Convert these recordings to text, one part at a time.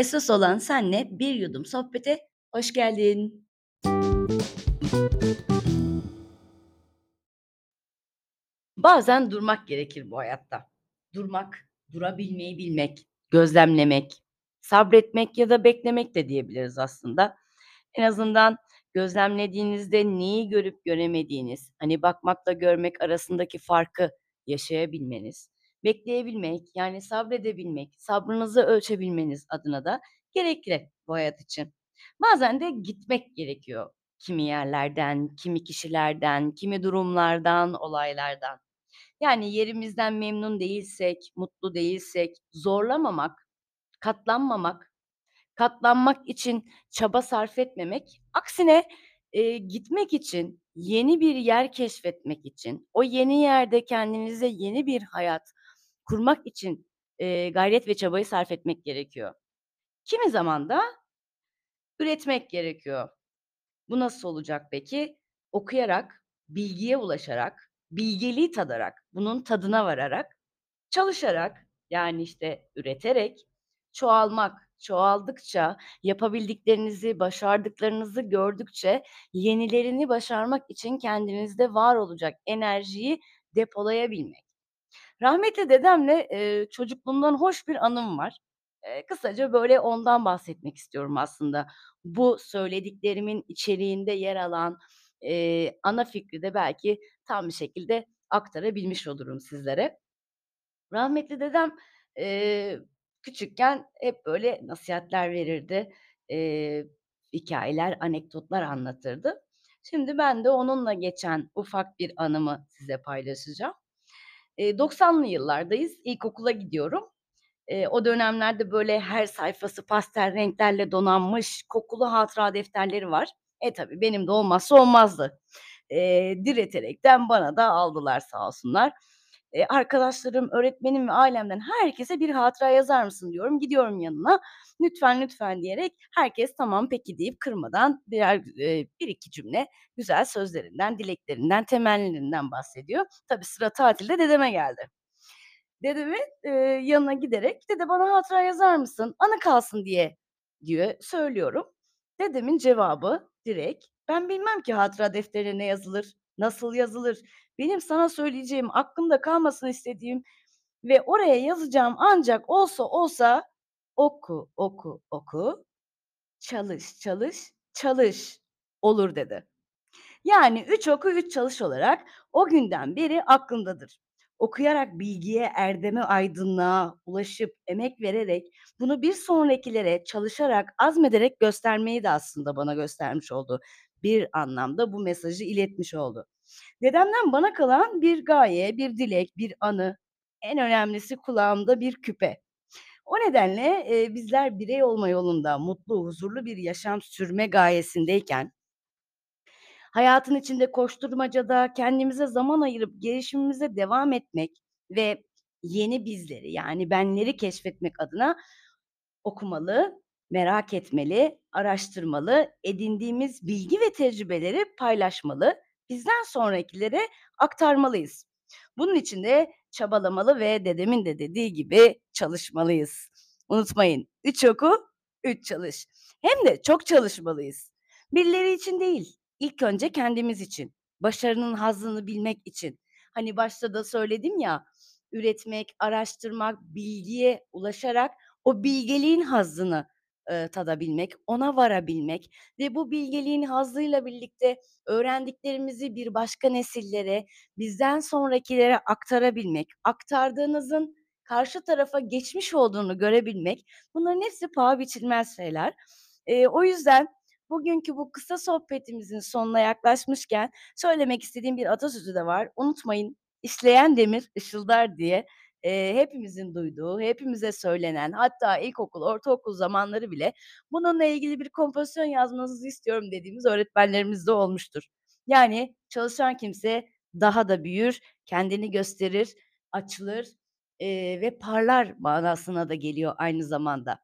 Esas olan senle bir yudum sohbete hoş geldin. Bazen durmak gerekir bu hayatta. Durmak, durabilmeyi bilmek, gözlemlemek, sabretmek ya da beklemek de diyebiliriz aslında. En azından gözlemlediğinizde neyi görüp göremediğiniz, hani bakmakla görmek arasındaki farkı yaşayabilmeniz, bekleyebilmek, yani sabredebilmek, sabrınızı ölçebilmeniz adına da gerekli bu hayat için. Bazen de gitmek gerekiyor kimi yerlerden, kimi kişilerden, kimi durumlardan, olaylardan. Yani yerimizden memnun değilsek, mutlu değilsek zorlamamak, katlanmamak, katlanmak için çaba sarf etmemek, aksine, eee, gitmek için, yeni bir yer keşfetmek için, o yeni yerde kendinize yeni bir hayat kurmak için, eee, gayret ve çabayı sarf etmek gerekiyor. Kimi zaman da üretmek gerekiyor. Bu nasıl olacak peki? Okuyarak, bilgiye ulaşarak, bilgeliği tadarak, bunun tadına vararak, çalışarak, yani, işte, üreterek, çoğalmak, çoğaldıkça, yapabildiklerinizi, başardıklarınızı gördükçe yenilerini başarmak için kendinizde var olacak enerjiyi depolayabilmek. Rahmetli dedemle, eee, çocukluğumdan hoş bir anım var. Eee, kısaca, böyle, ondan bahsetmek istiyorum aslında. Bu söylediklerimin içeriğinde yer alan, eee, ana fikri de belki tam bir şekilde aktarabilmiş olurum sizlere. Rahmetli dedem, eee, küçükken hep böyle nasihatler verirdi. Eee, hikâyeler, anekdotlar anlatırdı. Şimdi ben de onunla geçen ufak bir anımı size paylaşacağım. Eee, 90'lı yıllardayız, ilkokula gidiyorum. O dönemlerde, böyle, her sayfası pastel renklerle donanmış kokulu hatıra defterleri var. E, tabii benim de olmazsa olmazdı. Eee, direterekten bana da aldılar sağ olsunlar. Eee, arkadaşlarım, öğretmenim ve ailemden herkese "Bir hatıra yazar mısın?" diyorum. Gidiyorum yanına. "Lütfen, lütfen." diyerek herkes "Tamam, peki." deyip kırmadan birer, eee, 1-2 cümle güzel sözlerinden, dileklerinden, temennilerinden bahsediyor. Tabii sıra tatilde dedeme geldi. Dedemin, eee, yanına giderek "Dede, bana hatıra yazar mısın, anı kalsın diye." diye söylüyorum. Dedemin cevabı direkt, "Ben bilmem ki hatıra defterine ne yazılır, nasıl yazılır. Benim sana söyleyeceğim, aklımda kalmasını istediğim ve oraya yazacağım ancak olsa olsa oku, oku, oku, çalış, çalış, çalış olur." dedi. Yani "Üç oku, üç çalış." olarak o günden beri aklımdadır. Okuyarak bilgiye, erdeme, aydınlığa ulaşıp emek vererek bunu bir sonrakilere çalışarak, azmederek göstermeyi de aslında bana göstermiş oldu. Bir anlamda bu mesajı iletmiş oldu. Dedemden bana kalan bir gaye, bir dilek, bir anı, en önemlisi kulağımda bir küpe. O nedenle, eee, bizler birey olma yolunda mutlu, huzurlu bir yaşam sürme gayesindeyken hayatın içinde koşturmacada kendimize zaman ayırıp gelişimimize devam etmek ve yeni bizleri, yani benleri keşfetmek adına okumalı, merak etmeli, araştırmalı, edindiğimiz bilgi ve tecrübeleri paylaşmalı, bizden sonrakilere aktarmalıyız. Bunun için de çabalamalı ve dedemin de dediği gibi çalışmalıyız. Unutmayın, üç oku, üç çalış. Hem de çok çalışmalıyız. Birileri için değil, ilk önce kendimiz için, başarının hazzını bilmek için. Hani başta da söyledim ya, üretmek, araştırmak, bilgiye ulaşarak o bilgeliğin hazzını, ııı, tadabilmek, ona varabilmek ve bu bilgeliğin hazzıyla birlikte öğrendiklerimizi bir başka nesillere, bizden sonrakilere aktarabilmek, aktardığınızın karşı tarafa geçmiş olduğunu görebilmek, bunların hepsi paha biçilmez şeyler. Eee, o yüzden bugünkü bu kısa sohbetimizin sonuna yaklaşmışken söylemek istediğim bir atasözü de var. Unutmayın, "İşleyen demir ışıldar." diye. Eee, hepimizin duyduğu, hepimize söylenen, hatta ilkokul, ortaokul zamanları bile bununla ilgili bir kompozisyon yazmanızı istiyorum dediğimiz öğretmenlerimiz de olmuştur. Yani çalışan kimse daha da büyür, kendini gösterir, açılır, eee, ve parlar manasına da geliyor aynı zamanda.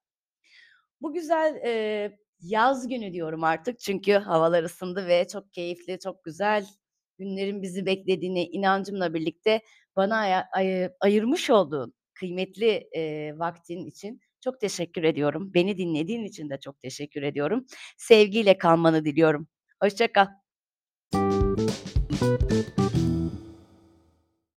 Bu güzel, eee, yaz günü diyorum artık çünkü havalar ısındı ve çok keyifli, çok güzel günlerin bizi beklediğine inancımla birlikte bana ay- ay- ayırmış olduğun kıymetli e, vaktin için çok teşekkür ediyorum. Beni dinlediğin için de çok teşekkür ediyorum. Sevgiyle kalmanı diliyorum. Hoşçakal.